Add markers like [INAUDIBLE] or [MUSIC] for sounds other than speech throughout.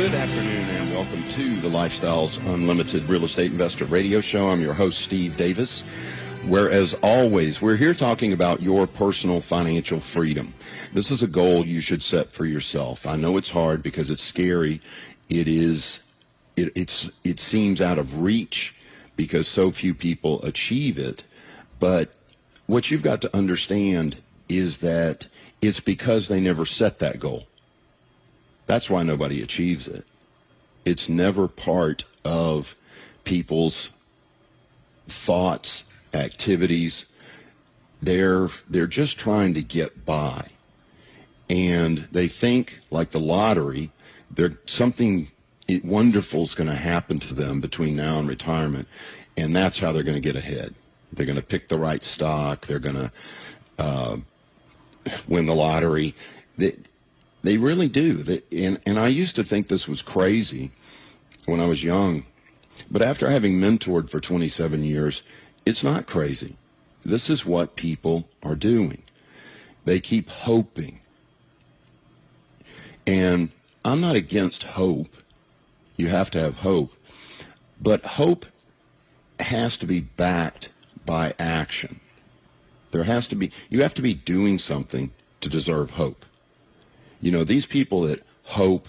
Good afternoon and welcome to the Lifestyles Unlimited Real Estate Investor Radio Show. I'm your host, Steve Davis. Where, as always, we're here talking about your personal financial freedom. This is a goal you should set for yourself. I know it's hard because it's scary. It is, it, it's, it seems out of reach because so few people achieve it. But what you've got to understand is that it's because they never set that goal. That's why nobody achieves it. It's never part of people's thoughts, activities. They're they're just trying to get by. And they think like the lottery, there something wonderful is going to happen to them between now and retirement, and that's how they're going to get ahead. They're going to pick the right stock. They're going to uh, win the lottery. They really do. They, and, and I used to think this was crazy when I was young. But after having mentored for 27 years, it's not crazy. This is what people are doing. They keep hoping. And I'm not against hope. You have to have hope. But hope has to be backed by action. There has to be, you have to be doing something to deserve hope. You know, these people that hope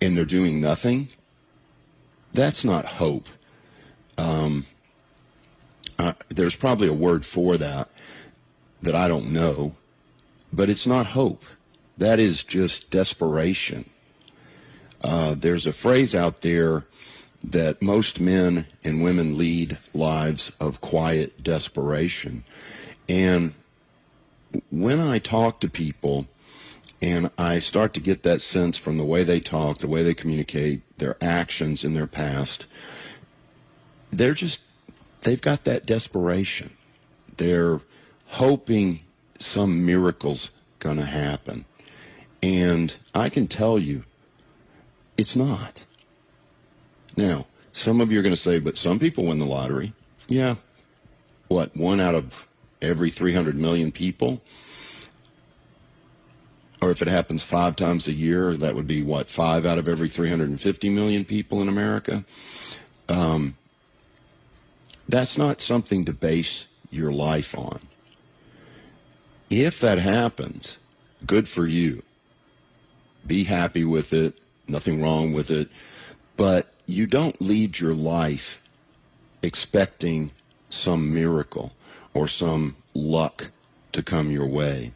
and they're doing nothing, that's not hope. Um, uh, there's probably a word for that that I don't know, but it's not hope. That is just desperation. Uh, there's a phrase out there that most men and women lead lives of quiet desperation. And when I talk to people, and I start to get that sense from the way they talk, the way they communicate, their actions in their past. They're just, they've got that desperation. They're hoping some miracle's going to happen. And I can tell you, it's not. Now, some of you are going to say, but some people win the lottery. Yeah. What, one out of every 300 million people? Or if it happens five times a year, that would be what five out of every 350 million people in America. Um, that's not something to base your life on. If that happens, good for you. Be happy with it. Nothing wrong with it. But you don't lead your life expecting some miracle or some luck to come your way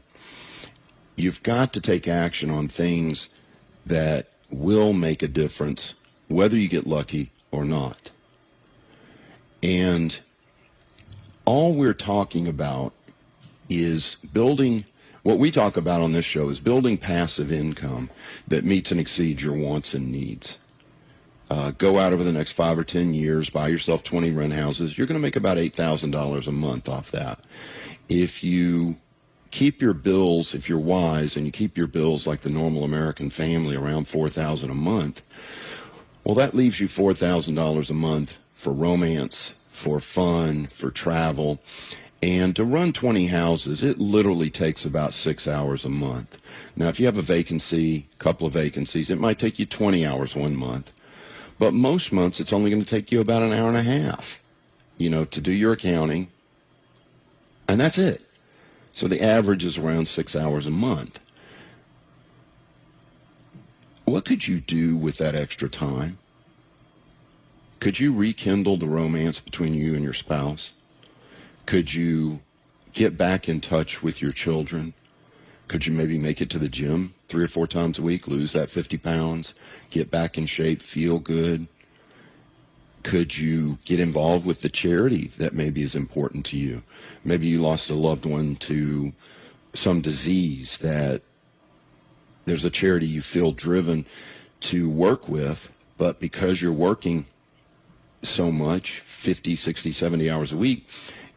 you've got to take action on things that will make a difference, whether you get lucky or not. And all we're talking about is building what we talk about on this show is building passive income that meets and exceeds your wants and needs. Uh, go out over the next five or ten years, buy yourself 20 rent houses. You're going to make about $8,000 a month off that. If you keep your bills if you're wise and you keep your bills like the normal American family around 4000 a month well that leaves you $4000 a month for romance for fun for travel. And to run 20 houses it literally takes about 6 hours a month. Now if you have a vacancy a couple of vacancies it might take you 20 hours one month. But most months it's only going to take you about an hour and a half you know to do your accounting and that's it so the average is around six hours a month. what could you do with that extra time? Could you rekindle the romance between you and your spouse? Could you get back in touch with your children? Could you maybe make it to the gym three or four times a week, lose that 50 pounds, get back in shape, feel good? Could you get involved with the charity that maybe is important to you? Maybe you lost a loved one to some disease that there's a charity you feel driven to work with, but because you're working so much 50, 60, 70 hours a week,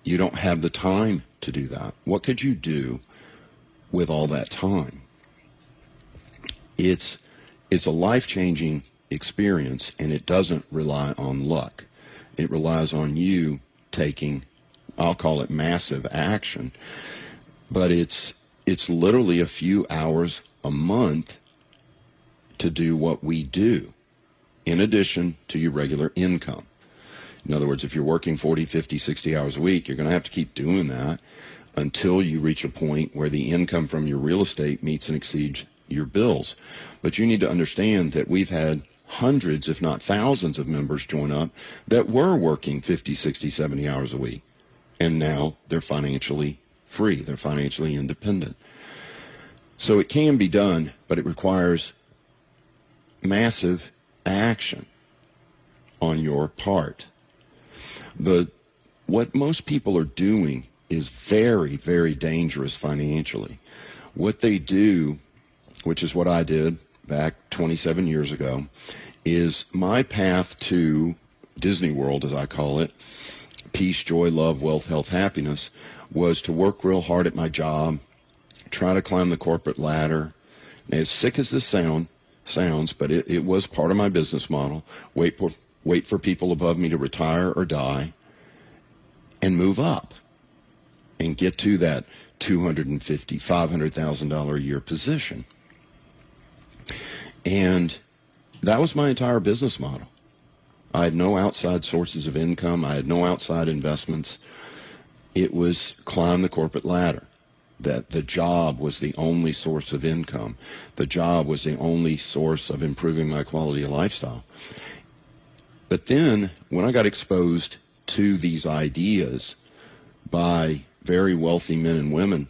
you don't have the time to do that. What could you do with all that time? It's it's a life-changing experience and it doesn't rely on luck. It relies on you taking I'll call it massive action. But it's it's literally a few hours a month to do what we do in addition to your regular income. In other words, if you're working 40, 50, 60 hours a week, you're going to have to keep doing that until you reach a point where the income from your real estate meets and exceeds your bills. But you need to understand that we've had hundreds, if not thousands, of members join up that were working 50, 60, 70 hours a week. And now they're financially free, they're financially independent. So it can be done, but it requires massive action on your part the what most people are doing is very, very dangerous financially. What they do, which is what I did back 27 years ago, is my path to Disney World, as I call it, peace, joy, love, wealth, health, happiness, was to work real hard at my job, try to climb the corporate ladder. And as sick as this sound sounds, but it, it was part of my business model. Wait for wait for people above me to retire or die, and move up and get to that $250,000, $500,000 a year position. And that was my entire business model. I had no outside sources of income. I had no outside investments. It was climb the corporate ladder. That the job was the only source of income. The job was the only source of improving my quality of lifestyle. But then when I got exposed to these ideas by very wealthy men and women,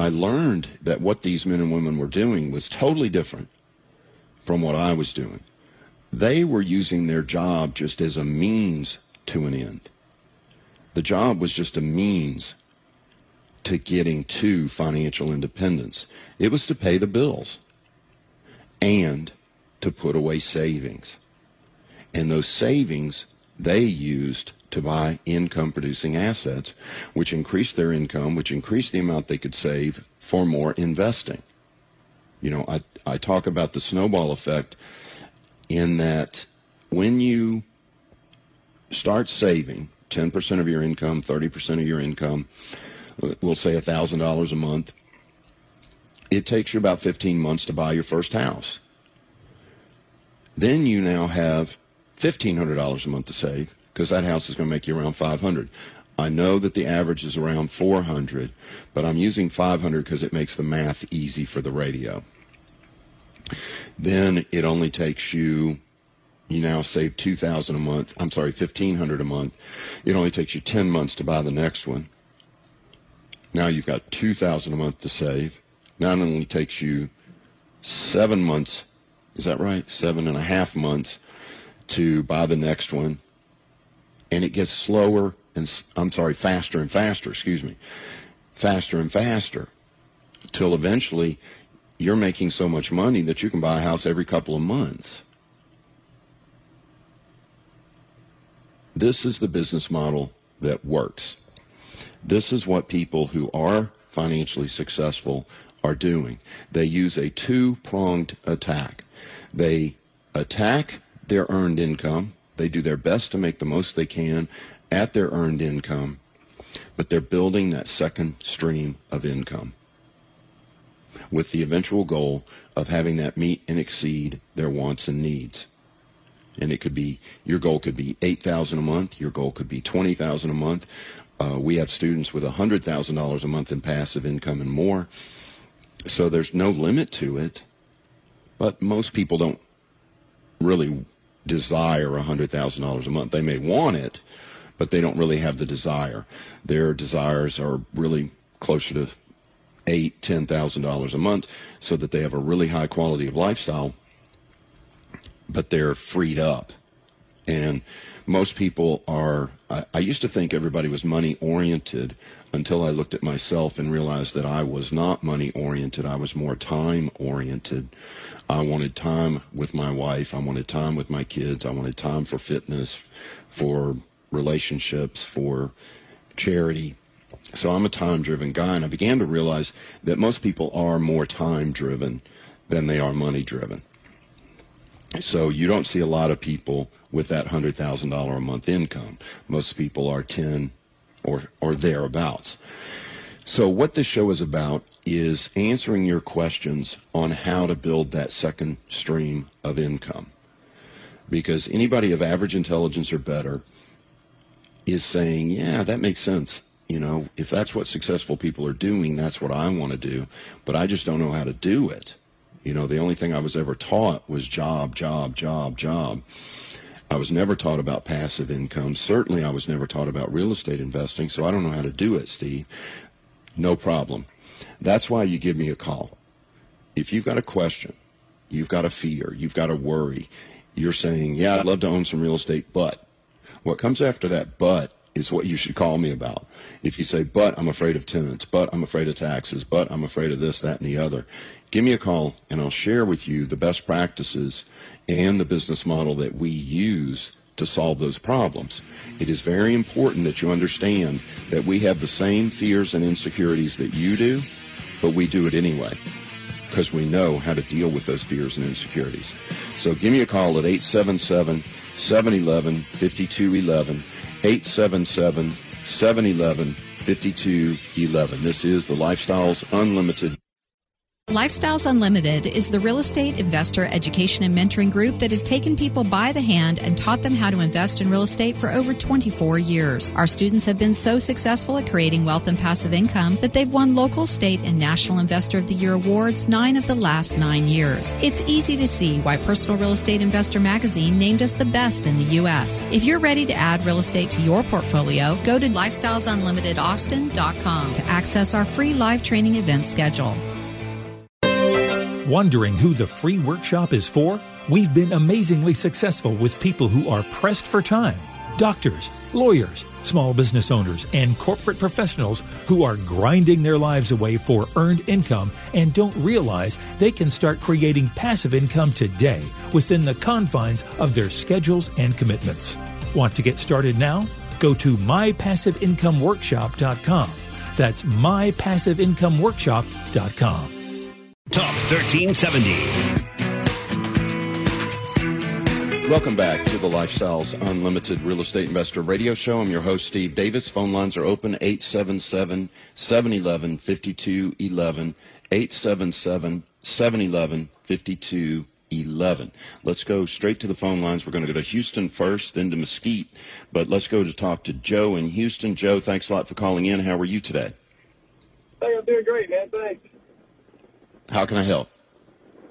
I learned that what these men and women were doing was totally different from what I was doing. They were using their job just as a means to an end. The job was just a means to getting to financial independence. It was to pay the bills and to put away savings. And those savings they used to buy income producing assets, which increased their income, which increased the amount they could save for more investing. You know, I, I talk about the snowball effect in that when you start saving 10% of your income, 30% of your income, we'll say $1,000 a month, it takes you about 15 months to buy your first house. Then you now have $1,500 a month to save because that house is going to make you around 500. I know that the average is around 400, but I'm using 500 because it makes the math easy for the radio. Then it only takes you you now save 2000 a month. I'm sorry, 1500 a month. It only takes you 10 months to buy the next one. Now you've got 2000 a month to save. Not only takes you 7 months is that right? Seven and a half months to buy the next one. And it gets slower and, I'm sorry, faster and faster, excuse me, faster and faster till eventually you're making so much money that you can buy a house every couple of months. This is the business model that works. This is what people who are financially successful are doing. They use a two pronged attack. They attack their earned income, they do their best to make the most they can at their earned income, but they're building that second stream of income with the eventual goal of having that meet and exceed their wants and needs. And it could be your goal could be eight thousand a month. Your goal could be twenty thousand a month. Uh, we have students with hundred thousand dollars a month in passive income and more So there's no limit to it. But most people don't really desire $100,000 a month. They may want it, but they don't really have the desire. Their desires are really closer to eight, ten thousand dollars a month, so that they have a really high quality of lifestyle, but they're freed up. And most people are. I, I used to think everybody was money oriented until I looked at myself and realized that I was not money oriented. I was more time oriented. I wanted time with my wife. I wanted time with my kids. I wanted time for fitness, for relationships, for charity. So I'm a time driven guy, and I began to realize that most people are more time driven than they are money driven. So you don't see a lot of people with that $100,000 a month income. Most people are 10 or, or thereabouts. So what this show is about is answering your questions on how to build that second stream of income. Because anybody of average intelligence or better is saying, yeah, that makes sense. You know, if that's what successful people are doing, that's what I want to do. But I just don't know how to do it. You know, the only thing I was ever taught was job, job, job, job. I was never taught about passive income. Certainly, I was never taught about real estate investing, so I don't know how to do it, Steve. No problem. That's why you give me a call. If you've got a question, you've got a fear, you've got a worry, you're saying, Yeah, I'd love to own some real estate, but what comes after that but is what you should call me about. If you say, but I'm afraid of tenants, but I'm afraid of taxes, but I'm afraid of this, that, and the other, give me a call and I'll share with you the best practices and the business model that we use to solve those problems. It is very important that you understand that we have the same fears and insecurities that you do, but we do it anyway because we know how to deal with those fears and insecurities. So give me a call at 877 711 5211 877 711 5211. This is the Lifestyles Unlimited. Lifestyles Unlimited is the real estate investor education and mentoring group that has taken people by the hand and taught them how to invest in real estate for over 24 years. Our students have been so successful at creating wealth and passive income that they've won local, state, and national investor of the year awards nine of the last nine years. It's easy to see why Personal Real Estate Investor magazine named us the best in the U.S. If you're ready to add real estate to your portfolio, go to lifestylesunlimitedaustin.com to access our free live training event schedule. Wondering who the free workshop is for? We've been amazingly successful with people who are pressed for time doctors, lawyers, small business owners, and corporate professionals who are grinding their lives away for earned income and don't realize they can start creating passive income today within the confines of their schedules and commitments. Want to get started now? Go to mypassiveincomeworkshop.com. That's mypassiveincomeworkshop.com. Talk 1370. Welcome back to the Lifestyles Unlimited Real Estate Investor Radio Show. I'm your host, Steve Davis. Phone lines are open 877 711 5211. 877 711 5211. Let's go straight to the phone lines. We're going to go to Houston first, then to Mesquite. But let's go to talk to Joe in Houston. Joe, thanks a lot for calling in. How are you today? Hey, I'm doing great, man. Thanks. How can I help?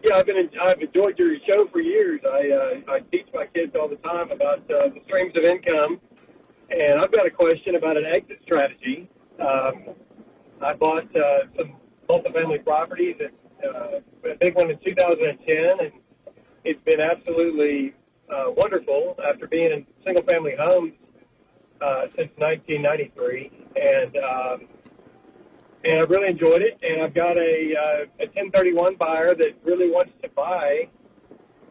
Yeah, I've been I've enjoyed your show for years. I uh, I teach my kids all the time about uh, the streams of income, and I've got a question about an exit strategy. Um, I bought uh, some multifamily properties, and, uh, a big one in 2010, and it's been absolutely uh, wonderful after being in single family homes uh, since 1993, and um, and I really enjoyed it. And I've got a, uh, a 1031 buyer that really wants to buy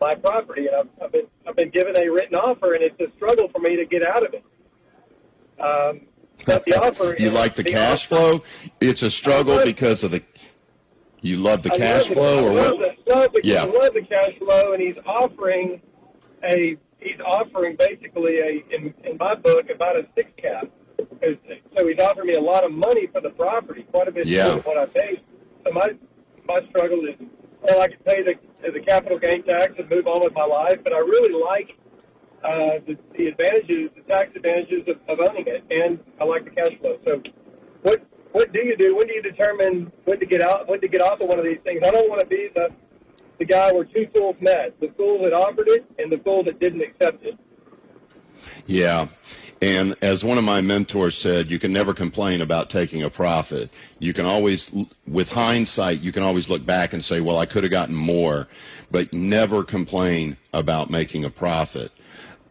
my property, and I've, I've been I've been given a written offer, and it's a struggle for me to get out of it. Um, but the [LAUGHS] offer, you like the, the cash offer, flow? It's a struggle because of the. You love the I cash love flow, the, or what? The, love the, yeah, I love the cash flow, and he's offering a he's offering basically a in, in my book about a six cap so he's offered me a lot of money for the property, quite a bit yeah. more than what I paid. So my my struggle is, well, I can pay the the capital gain tax and move on with my life, but I really like uh, the, the advantages, the tax advantages of, of owning it, and I like the cash flow. So, what what do you do? When do you determine when to get out? When to get off of one of these things? I don't want to be the the guy where two fools met: the fool that offered it and the fool that didn't accept it. Yeah. And as one of my mentors said, you can never complain about taking a profit. You can always, with hindsight, you can always look back and say, well, I could have gotten more, but never complain about making a profit.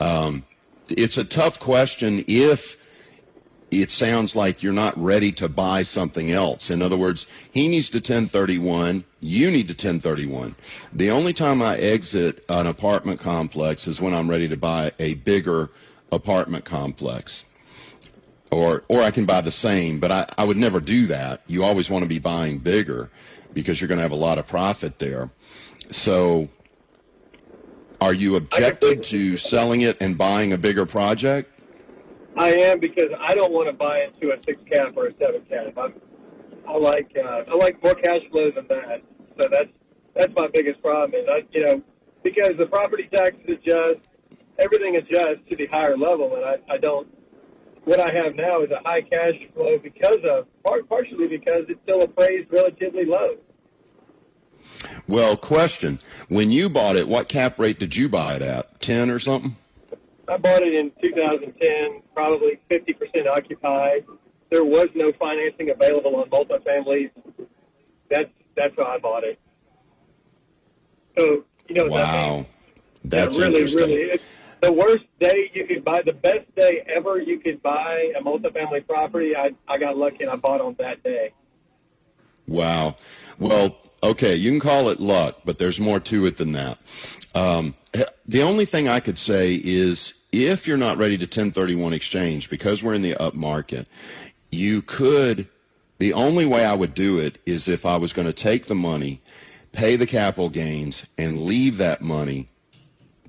Um, it's a tough question if it sounds like you're not ready to buy something else. In other words, he needs to 1031, you need to 1031. The only time I exit an apartment complex is when I'm ready to buy a bigger apartment complex. Or, or I can buy the same, but I, I would never do that. You always want to be buying bigger because you're going to have a lot of profit there. So, are you objected to selling it and buying a bigger project? I am because I don't want to buy into a six cap or a seven cap. I'm, I like uh, I like more cash flow than that. So that's that's my biggest problem. Is I you know because the property taxes adjust, everything adjusts to the higher level, and I, I don't. What I have now is a high cash flow because of part, partially because it's still appraised relatively low. Well, question: When you bought it, what cap rate did you buy it at? Ten or something? I bought it in 2010, probably 50% occupied. There was no financing available on multifamilies. That's that's why I bought it. So you know, wow, that that's really, interesting. really, it's the worst day you could buy, the best day ever you could buy a multifamily property. I I got lucky and I bought on that day. Wow. Well, okay, you can call it luck, but there's more to it than that. Um, the only thing I could say is if you're not ready to 1031 exchange, because we're in the up market, you could, the only way I would do it is if I was going to take the money, pay the capital gains, and leave that money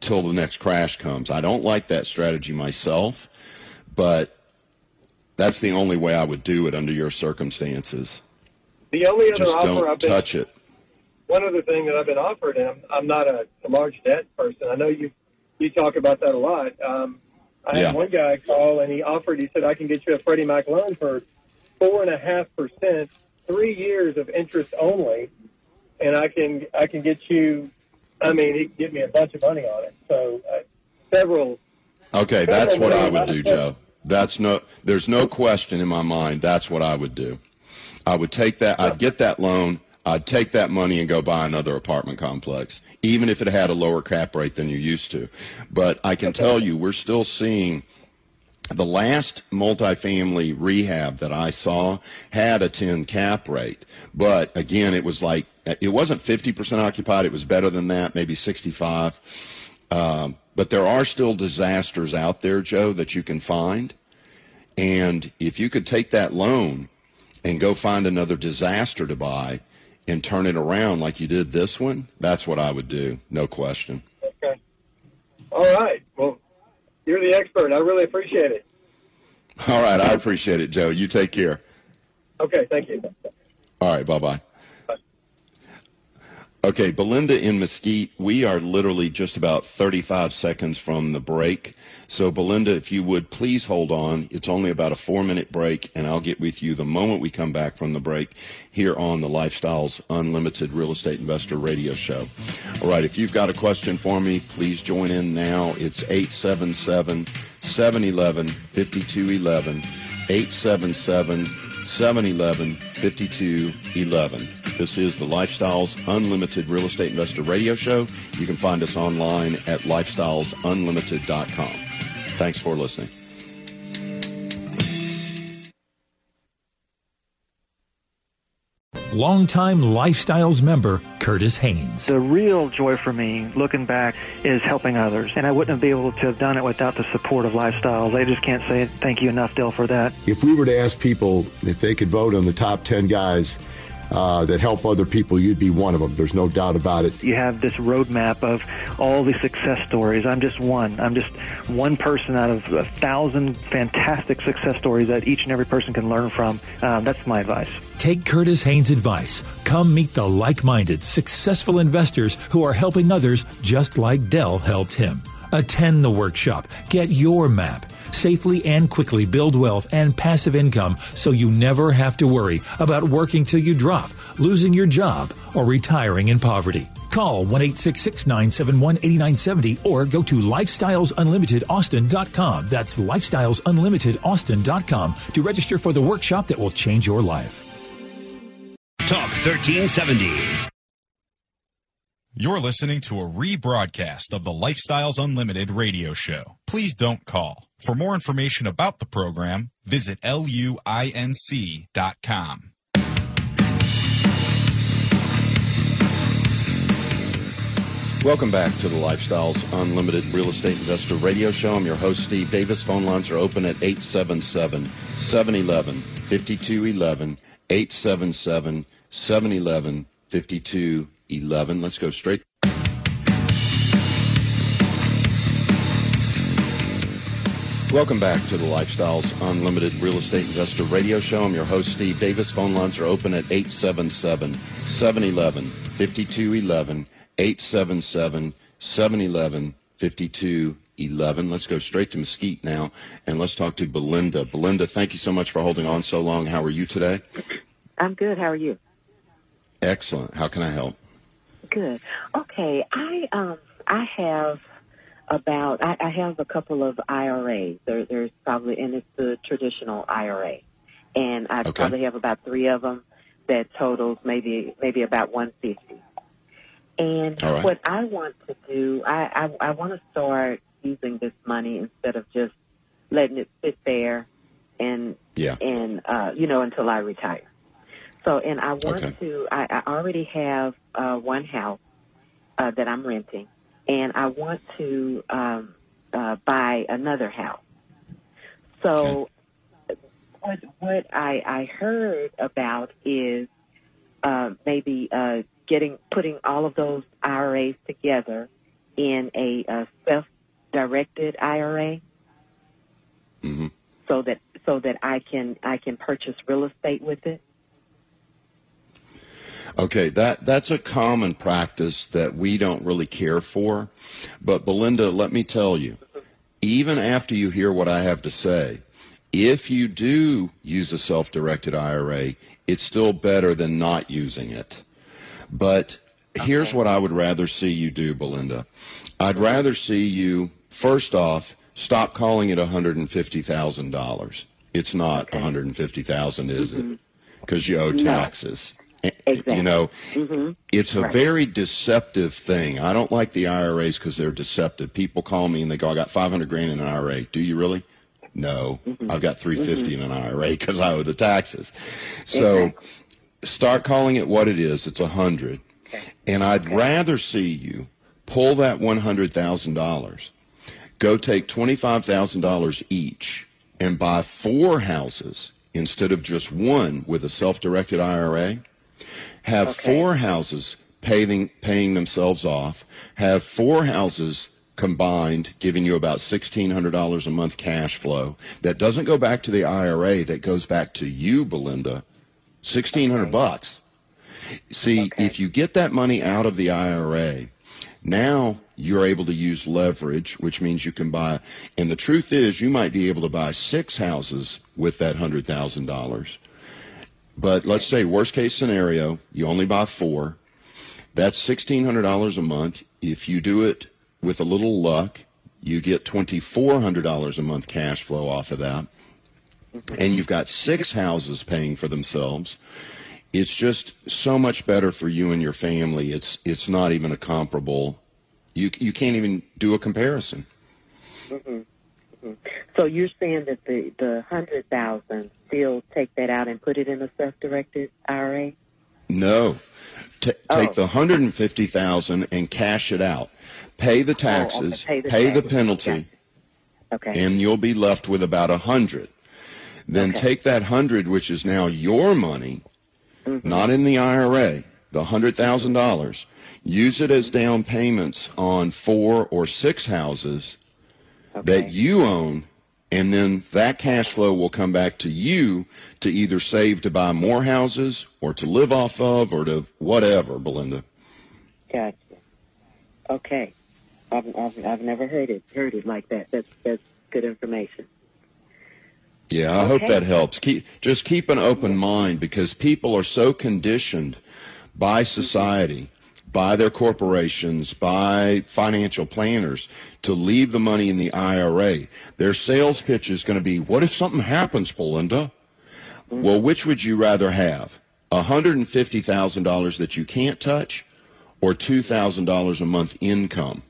till the next crash comes. I don't like that strategy myself, but that's the only way I would do it under your circumstances. The only other Just offer don't I've been, touch it. one other thing that I've been offered, and I'm, I'm not a, a large debt person. I know you you talk about that a lot. Um, I Yeah. had one guy call and he offered. He said, "I can get you a Freddie Mac loan for four and a half percent, three years of interest only, and I can I can get you. I mean, he can get me a bunch of money on it. So uh, several. Okay, that's what I would do, Joe. That's no, there's no question in my mind. That's what I would do. I would take that. I'd get that loan. I'd take that money and go buy another apartment complex, even if it had a lower cap rate than you used to. But I can tell you, we're still seeing the last multifamily rehab that I saw had a 10 cap rate. But again, it was like, it wasn't 50% occupied. It was better than that, maybe 65. Um, but there are still disasters out there, Joe, that you can find. And if you could take that loan and go find another disaster to buy and turn it around like you did this one, that's what I would do, no question. Okay. All right. Well, you're the expert. I really appreciate it. All right, I appreciate it, Joe. You take care. Okay. Thank you. All right, bye bye. Okay, Belinda in Mesquite, we are literally just about 35 seconds from the break. So, Belinda, if you would please hold on. It's only about a four minute break, and I'll get with you the moment we come back from the break here on the Lifestyles Unlimited Real Estate Investor Radio Show. All right, if you've got a question for me, please join in now. It's 877 711 5211. 877 711 5211. This is the Lifestyles Unlimited Real Estate Investor Radio Show. You can find us online at lifestylesunlimited.com. Thanks for listening. Longtime Lifestyles member Curtis Haynes. The real joy for me, looking back, is helping others. And I wouldn't have been able to have done it without the support of Lifestyles. I just can't say thank you enough, Del, for that. If we were to ask people if they could vote on the top 10 guys uh, that help other people, you'd be one of them. There's no doubt about it. You have this roadmap of all the success stories. I'm just one. I'm just one person out of a thousand fantastic success stories that each and every person can learn from. Um, that's my advice. Take Curtis Haynes' advice. Come meet the like minded, successful investors who are helping others just like Del helped him. Attend the workshop. Get your map. Safely and quickly build wealth and passive income so you never have to worry about working till you drop, losing your job, or retiring in poverty. Call 1 971 8970 or go to lifestylesunlimitedaustin.com. That's lifestylesunlimitedaustin.com to register for the workshop that will change your life. Talk 1370. You're listening to a rebroadcast of the Lifestyles Unlimited radio show. Please don't call. For more information about the program, visit luinc.com. Welcome back to the Lifestyles Unlimited Real Estate Investor Radio Show. I'm your host, Steve Davis. Phone lines are open at 877 711 5211. 877 711 5211. Let's go straight. Welcome back to the Lifestyles Unlimited Real Estate Investor Radio Show. I'm your host, Steve Davis. Phone lines are open at 877 711 5211. 877 711 5211. Let's go straight to Mesquite now and let's talk to Belinda. Belinda, thank you so much for holding on so long. How are you today? I'm good. How are you? Excellent. How can I help? Good. Okay. I um I have about I, I have a couple of IRAs. There, there's probably and it's the traditional IRA, and I Okay. probably have about three of them that totals maybe maybe about 150. And All right. what I want to do, I, I I want to start using this money instead of just letting it sit there and Yeah. and uh, you know until I retire. So, and I want Okay. to. I, I already have uh, one house uh, that I'm renting, and I want to um, uh, buy another house. So, what what I, I heard about is uh, maybe uh, getting putting all of those IRAs together in a, uh self-directed IRA, hmm so that so that I can I can purchase real estate with it. Okay, that that's a common practice that we don't really care for. But Belinda, let me tell you, even after you hear what I have to say, if you do use a self-directed IRA, it's still better than not using it. But here's what I would rather see you do, Belinda. I'd rather see you first off stop calling it $150,000. It's not 150,000, is it? Because you owe No. Exactly. You know, hmm it's a Right. very deceptive thing. I don't like the IRAs because they're deceptive. People call me and they go, "I got 500 grand in an IRA." Do you really? No, Mm-hmm. I've got 350 in an IRA because I owe the taxes. So start calling it what it is. It's a hundred, and I'd rather see you pull that one hundred thousand dollars, go take twenty five thousand dollars each, and buy four houses instead of just one with a self directed IRA have four houses paying paying themselves off, have four houses combined giving you about $1600 a month cash flow. That doesn't go back to the IRA that goes back to you Belinda. 1600 bucks. See if you get that money out of the IRA now you're able to use leverage which means you can buy and the truth is you might be able to buy six houses with that $100,000 but let's say worst case scenario, you only buy four. That's sixteen hundred dollars a month. If you do it with a little luck, you get twenty four hundred dollars a month cash flow off of that. And you've got six houses paying for themselves. It's just so much better for you and your family. It's it's not even a comparable. You you can't even do a comparison. So you're saying that the the hundred thousand still take that out and put it in a self-directed IRA? No. T- take Oh. the 150,000 and cash it out. Pay the taxes, pay the pay the taxes, penalty, Okay. and you'll be left with about a 100. Then Okay. take that 100 which is now your money, Mm-hmm. not in the IRA, the $100,000. Use it as down payments on four or six houses that you own and then that cash flow will come back to you to either save to buy more houses or to live off of or to whatever, Belinda. Gotcha. Okay. I've, I've I've never heard it heard it like that. That's that's good information. Yeah, I hope that helps. Keep just keep an open mind because people are so conditioned by mm-hmm. society, by their corporations, by financial planners to leave the money in the IRA. Their sales pitch is going to be, "What if something happens, Belinda?" Well, which would you rather have? $150,000 that you can't touch or $2,000 a month income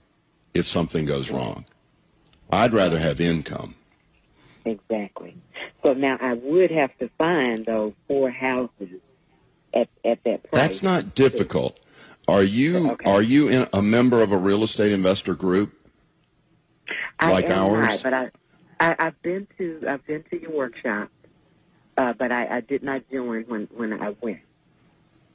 if something goes wrong? I'd rather have income. Exactly. So now I would have to find those four houses at at that price. That's not difficult. Are you Okay. are you in, a member of a real estate investor group? I like am ours? not, but I, I I've been to I've been to your workshop, uh, but I, I did not join when when I went.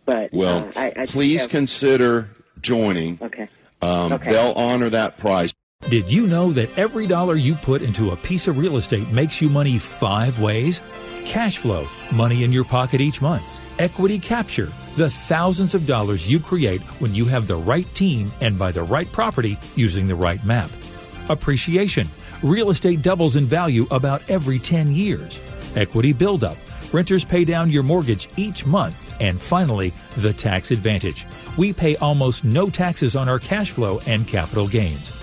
But Well, uh, I, I please have, consider joining. Okay. Um, Okay. They'll honor that price. Did you know that every dollar you put into a piece of real estate makes you money five ways? Cash flow, money in your pocket each month. Equity capture, the thousands of dollars you create when you have the right team and buy the right property using the right map. Appreciation, real estate doubles in value about every 10 years. Equity buildup, renters pay down your mortgage each month. And finally, the tax advantage. We pay almost no taxes on our cash flow and capital gains.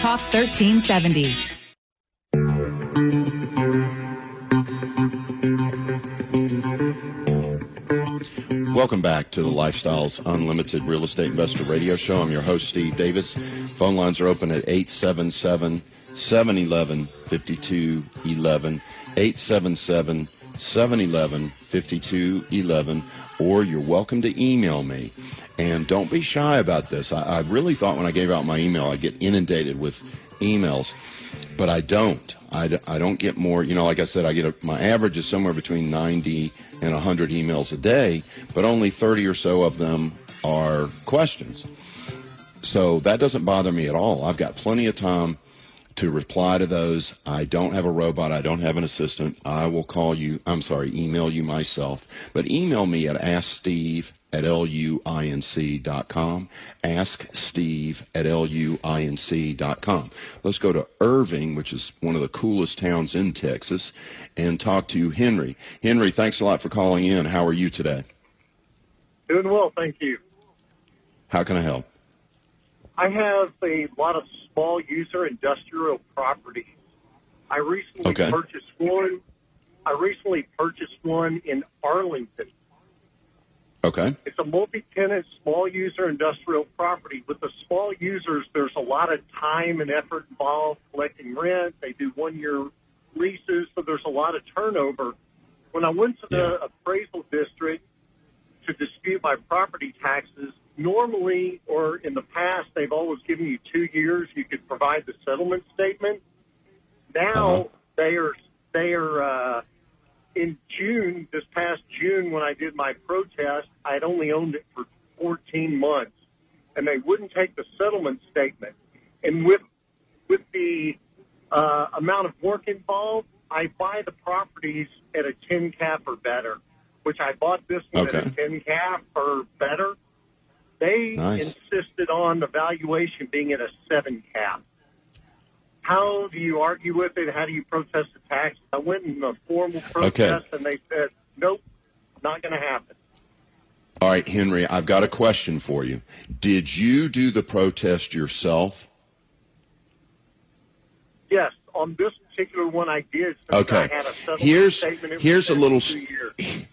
Talk 1370. Welcome back to the Lifestyles Unlimited Real Estate Investor Radio Show. I'm your host, Steve Davis. Phone lines are open at 877 711 5211. 877 711 5211. Or you're welcome to email me. And don't be shy about this. I, I really thought when I gave out my email, I'd get inundated with emails, but I don't. I, I don't get more, you know, like I said, I get a, my average is somewhere between 90 and 100 emails a day, but only 30 or so of them are questions. So that doesn't bother me at all. I've got plenty of time to reply to those. I don't have a robot. I don't have an assistant. I will call you, I'm sorry, email you myself. But email me at asksteve at luinc.com. Ask Steve at luinc.com. Let's go to Irving, which is one of the coolest towns in Texas, and talk to Henry. Henry, thanks a lot for calling in. How are you today? Doing well, thank you. How can I help? I have a lot of small user industrial properties. I recently Okay. purchased one. I recently purchased one in Arlington. Okay. It's a multi-tenant small user industrial property. With the small users, there's a lot of time and effort involved collecting rent. They do one-year leases, so there's a lot of turnover. When I went to the appraisal district to dispute my property taxes, normally or in the past, they've always given you two years. You could provide the settlement statement. Now they are they are uh, in June, this past June, when I did my protest, I had only owned it for 14 months, and they wouldn't take the settlement statement. And with with the uh, amount of work involved, I buy the properties at a 10 cap or better, which I bought this one at a 10 cap or better. They Nice. insisted on the valuation being at a 7 cap. How do you argue with it? How do you protest the tax? I went in a formal protest, and they said, nope, not going to happen. All right, Henry, I've got a question for you. Did you do the protest yourself? Yes, on this particular one, I did. Okay. I had a Here's- statement. Here's a little for two years.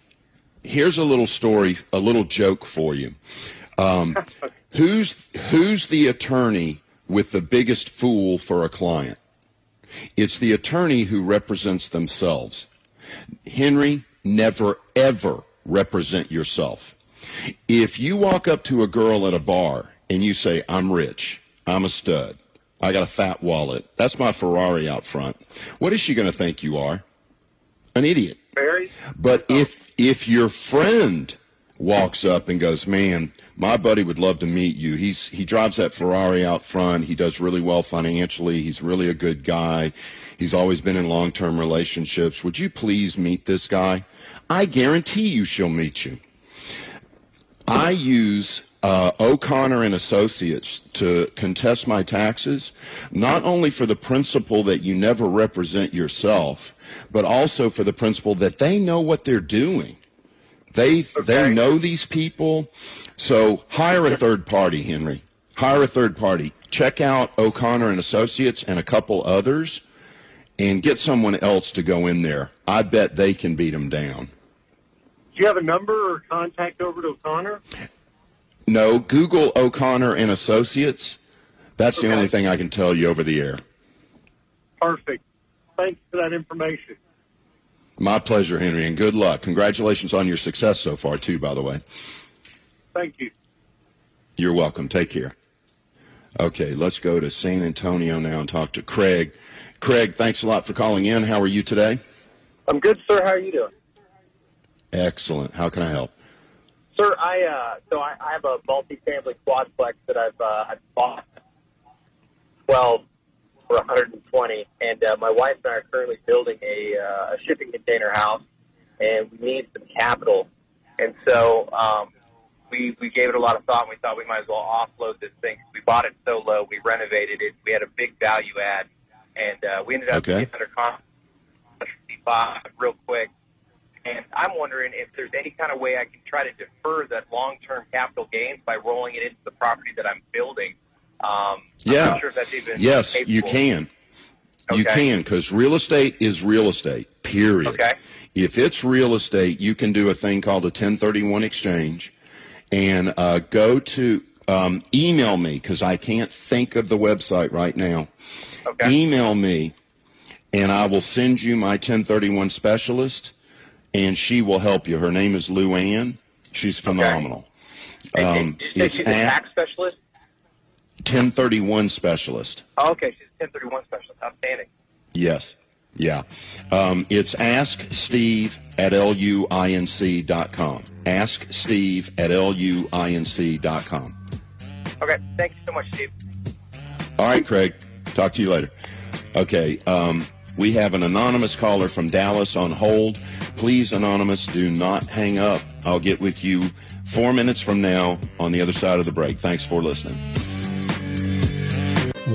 Here's a little story, a little joke for you. Um, [LAUGHS] who's who's the attorney with the biggest fool for a client? It's the attorney who represents themselves. Henry, never ever represent yourself. If you walk up to a girl at a bar and you say, "I'm rich, I'm a stud, I got a fat wallet, that's my Ferrari out front," what is she going to think you are? an idiot. Very. But if if your friend walks up and goes, "Man, my buddy would love to meet you. He's he drives that Ferrari out front. He does really well financially. He's really a good guy. He's always been in long-term relationships. Would you please meet this guy?" I guarantee you she'll meet you. I use uh, O'Connor and Associates to contest my taxes, not only for the principle that you never represent yourself, but also for the principle that they know what they're doing. They they know these people, so hire a third party, Henry. Hire a third party. Check out O'Connor and Associates and a couple others, and get someone else to go in there. I bet they can beat them down. Do you have a number or contact over to O'Connor? No, Google O'Connor and Associates. That's the only thing I can tell you over the air. Perfect. Thanks for that information. My pleasure, Henry, and good luck. Congratulations on your success so far, too, by the way. Thank you. You're welcome. Take care. Okay, let's go to San Antonio now and talk to Craig. Craig, thanks a lot for calling in. How are you today? I'm good, sir. How are you doing? Excellent. How can I help? Sir, I uh, so I, I have a multi-family quadplex that I've uh, I've bought twelve for 120, and uh, my wife and I are currently building a, uh, a shipping container house, and we need some capital, and so um, we we gave it a lot of thought. and We thought we might as well offload this thing. We bought it so low, we renovated it. We had a big value add, and uh, we ended up Okay. getting under contract real quick. And I'm wondering if there's any kind of way I can try to defer that long-term capital gains by rolling it into the property that I'm building. Um, Yeah. sure if that's even Yes, you capable. can. You can because real estate is real estate. Period. Okay. If it's real estate, you can do a thing called a 1031 exchange, and uh, go to um, email me because I can't think of the website right now. Okay. Email me, and I will send you my 1031 specialist, and she will help you. Her name is Lou Ann. She's phenomenal. Um, Did you say it's she's a tax specialist? 1031 specialist. Oh, okay, she's a 1031 specialist. Outstanding. Yes. Yeah. Um, it's Ask Steve at luinc.com. Ask Steve at luinc.com. Okay, thank you so much, Steve. All right, Craig. Talk to you later. Okay. Um, we have an anonymous caller from Dallas on hold. Please, anonymous, do not hang up. I'll get with you four minutes from now on the other side of the break. Thanks for listening.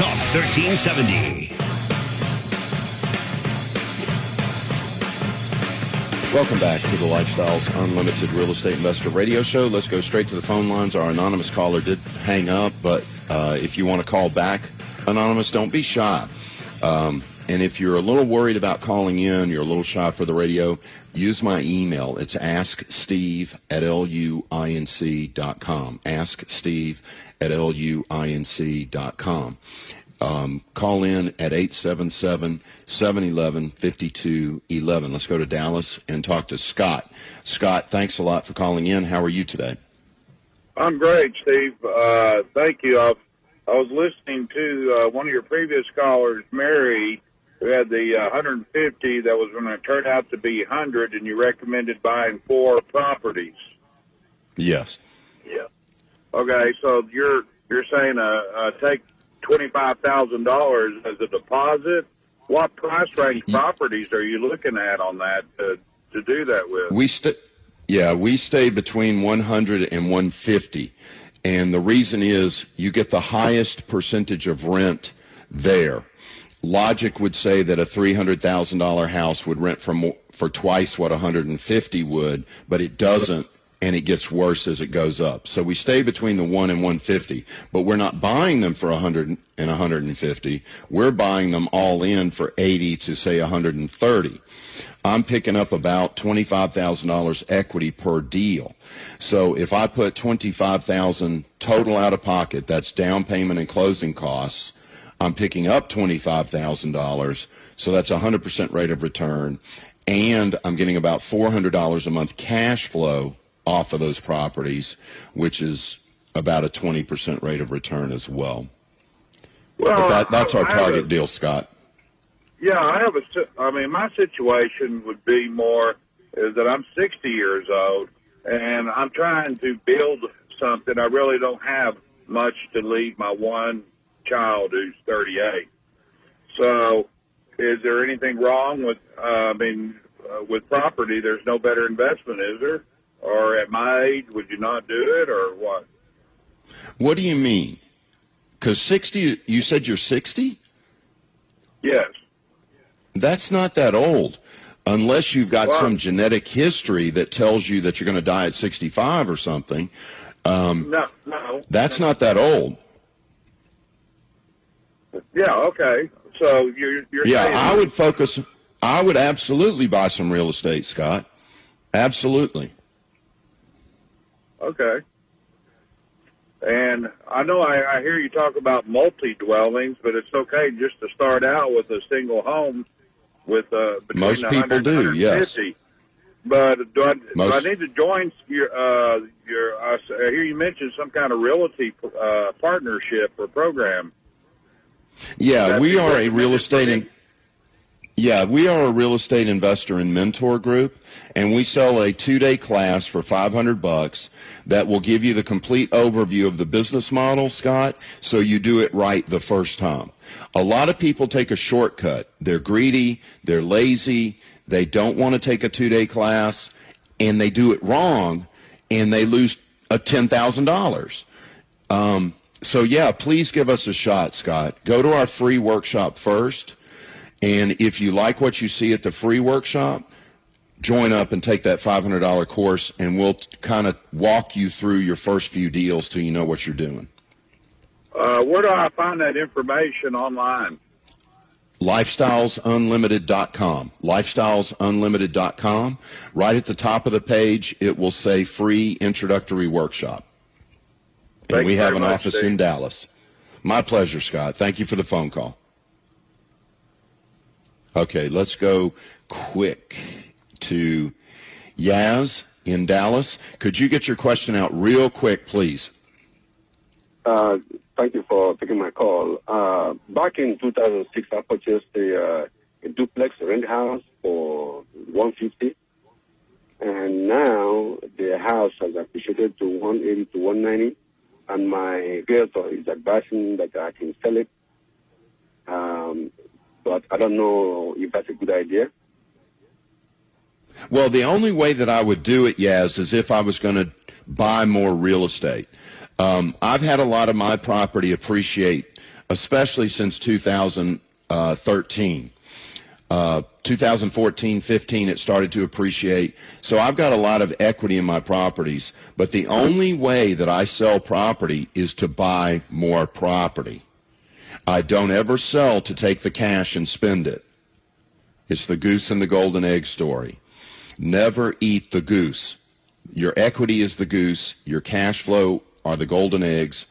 Talk 1370. Welcome back to the Lifestyles Unlimited Real Estate Investor Radio Show. Let's go straight to the phone lines. Our anonymous caller did hang up, but uh, if you want to call back, anonymous, don't be shy. Um, and if you're a little worried about calling in, you're a little shy for the radio, use my email. It's asksteve at luinc dot luinc.com. Asksteve at luinc luinc.com. Um, call in at 877-711-5211. Let's go to Dallas and talk to Scott. Scott, thanks a lot for calling in. How are you today? I'm great, Steve. Uh, thank you. I, I was listening to uh, one of your previous callers, Mary, who had the uh, 150 that was going to turn out to be 100, and you recommended buying four properties. Yes. Yeah. Okay, so you're you're saying uh, uh, take twenty five thousand dollars as a deposit. What price range properties are you looking at on that to, to do that with? We st- yeah, we stay between 100 and 150. And the reason is you get the highest percentage of rent there. Logic would say that a $300,000 house would rent for more, for twice what 150 would, but it doesn't and it gets worse as it goes up. So we stay between the 1 and 150, but we're not buying them for 100 and 150. We're buying them all in for 80 to say 130. I'm picking up about $25,000 equity per deal. So if I put 25,000 total out of pocket, that's down payment and closing costs, I'm picking up $25,000. So that's a 100% rate of return. And I'm getting about $400 a month cash flow off of those properties, which is about a 20% rate of return as well. Well, that, that's our target a- deal, Scott. Yeah, I have a. I mean, my situation would be more is that I'm 60 years old and I'm trying to build something. I really don't have much to leave my one child who's 38. So, is there anything wrong with? Uh, I mean, uh, with property, there's no better investment, is there? Or at my age, would you not do it, or what? What do you mean? Because 60, you said you're 60? Yes. That's not that old. Unless you've got Well- some genetic history that tells you that you're going to die at 65 or something. Um, No, no. that's not that old. Yeah. Okay. So you're you're Yeah, I would focus. I would absolutely buy some real estate, Scott. Absolutely. Okay. And I know I, I hear you talk about multi dwellings, but it's okay just to start out with a single home with uh, between Most people do, 150. But do I, do I need to join your uh, your? I hear you mentioned some kind of realty uh, partnership or program. Yeah, we are a real estate. In, yeah, we are a real estate investor and mentor group, and we sell a two-day class for 500 bucks that will give you the complete overview of the business model, Scott, so you do it right the first time. A lot of people take a shortcut. They're greedy, they're lazy, they don't want to take a two-day class, and they do it wrong, and they lose a $10,000. Um, so yeah, please give us a shot, Scott. Go to our free workshop first, and if you like what you see at the free workshop, join up and take that $500 course, and we'll kind of walk you through your first few deals till you know what you're doing. Uh, where do I find that information online? lifestylesunlimited.com. Lifestylesunlimited.com. Right at the top of the page, it will say free introductory workshop. And Thank we have an much, office Steve. in Dallas. My pleasure, Scott. Thank you for the phone call. Okay, let's go quick to Yaz in Dallas. Could you get your question out real quick, please? Uh, thank you for taking my call. Uh, back in 2006, I purchased a, uh, a duplex rent house for 150, and now the house has appreciated to 180 to 190, and my realtor is advising that I can sell it. Um, but I don't know if that's a good idea. Well, the only way that I would do it, Yaz, is if I was going to buy more real estate. Um, I've had a lot of my property appreciate, especially since 2013. Uh, 2014, 15, it started to appreciate. So I've got a lot of equity in my properties. But the only way that I sell property is to buy more property. I don't ever sell to take the cash and spend it. It's the goose and the golden egg story. Never eat the goose. Your equity is the goose. Your cash flow are the golden eggs.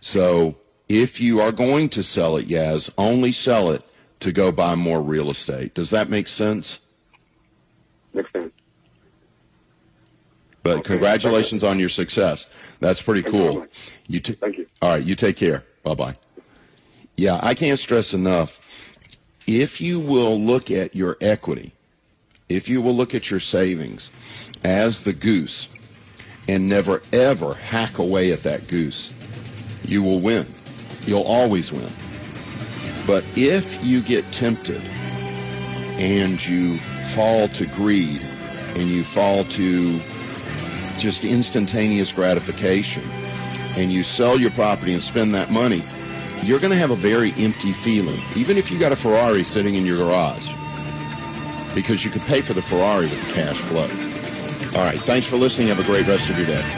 So if you are going to sell it, Yaz, only sell it to go buy more real estate. Does that make sense? Makes sense. But congratulations on your success. That's pretty Thank cool. much. You t- Thank you. All right, you take care. Bye bye. Yeah, I can't stress enough. If you will look at your equity, if you will look at your savings as the goose and never ever hack away at that goose, you will win. You'll always win. But if you get tempted and you fall to greed and you fall to just instantaneous gratification and you sell your property and spend that money, you're going to have a very empty feeling, even if you got a Ferrari sitting in your garage, because you could pay for the Ferrari with the cash flow. All right, thanks for listening. Have a great rest of your day.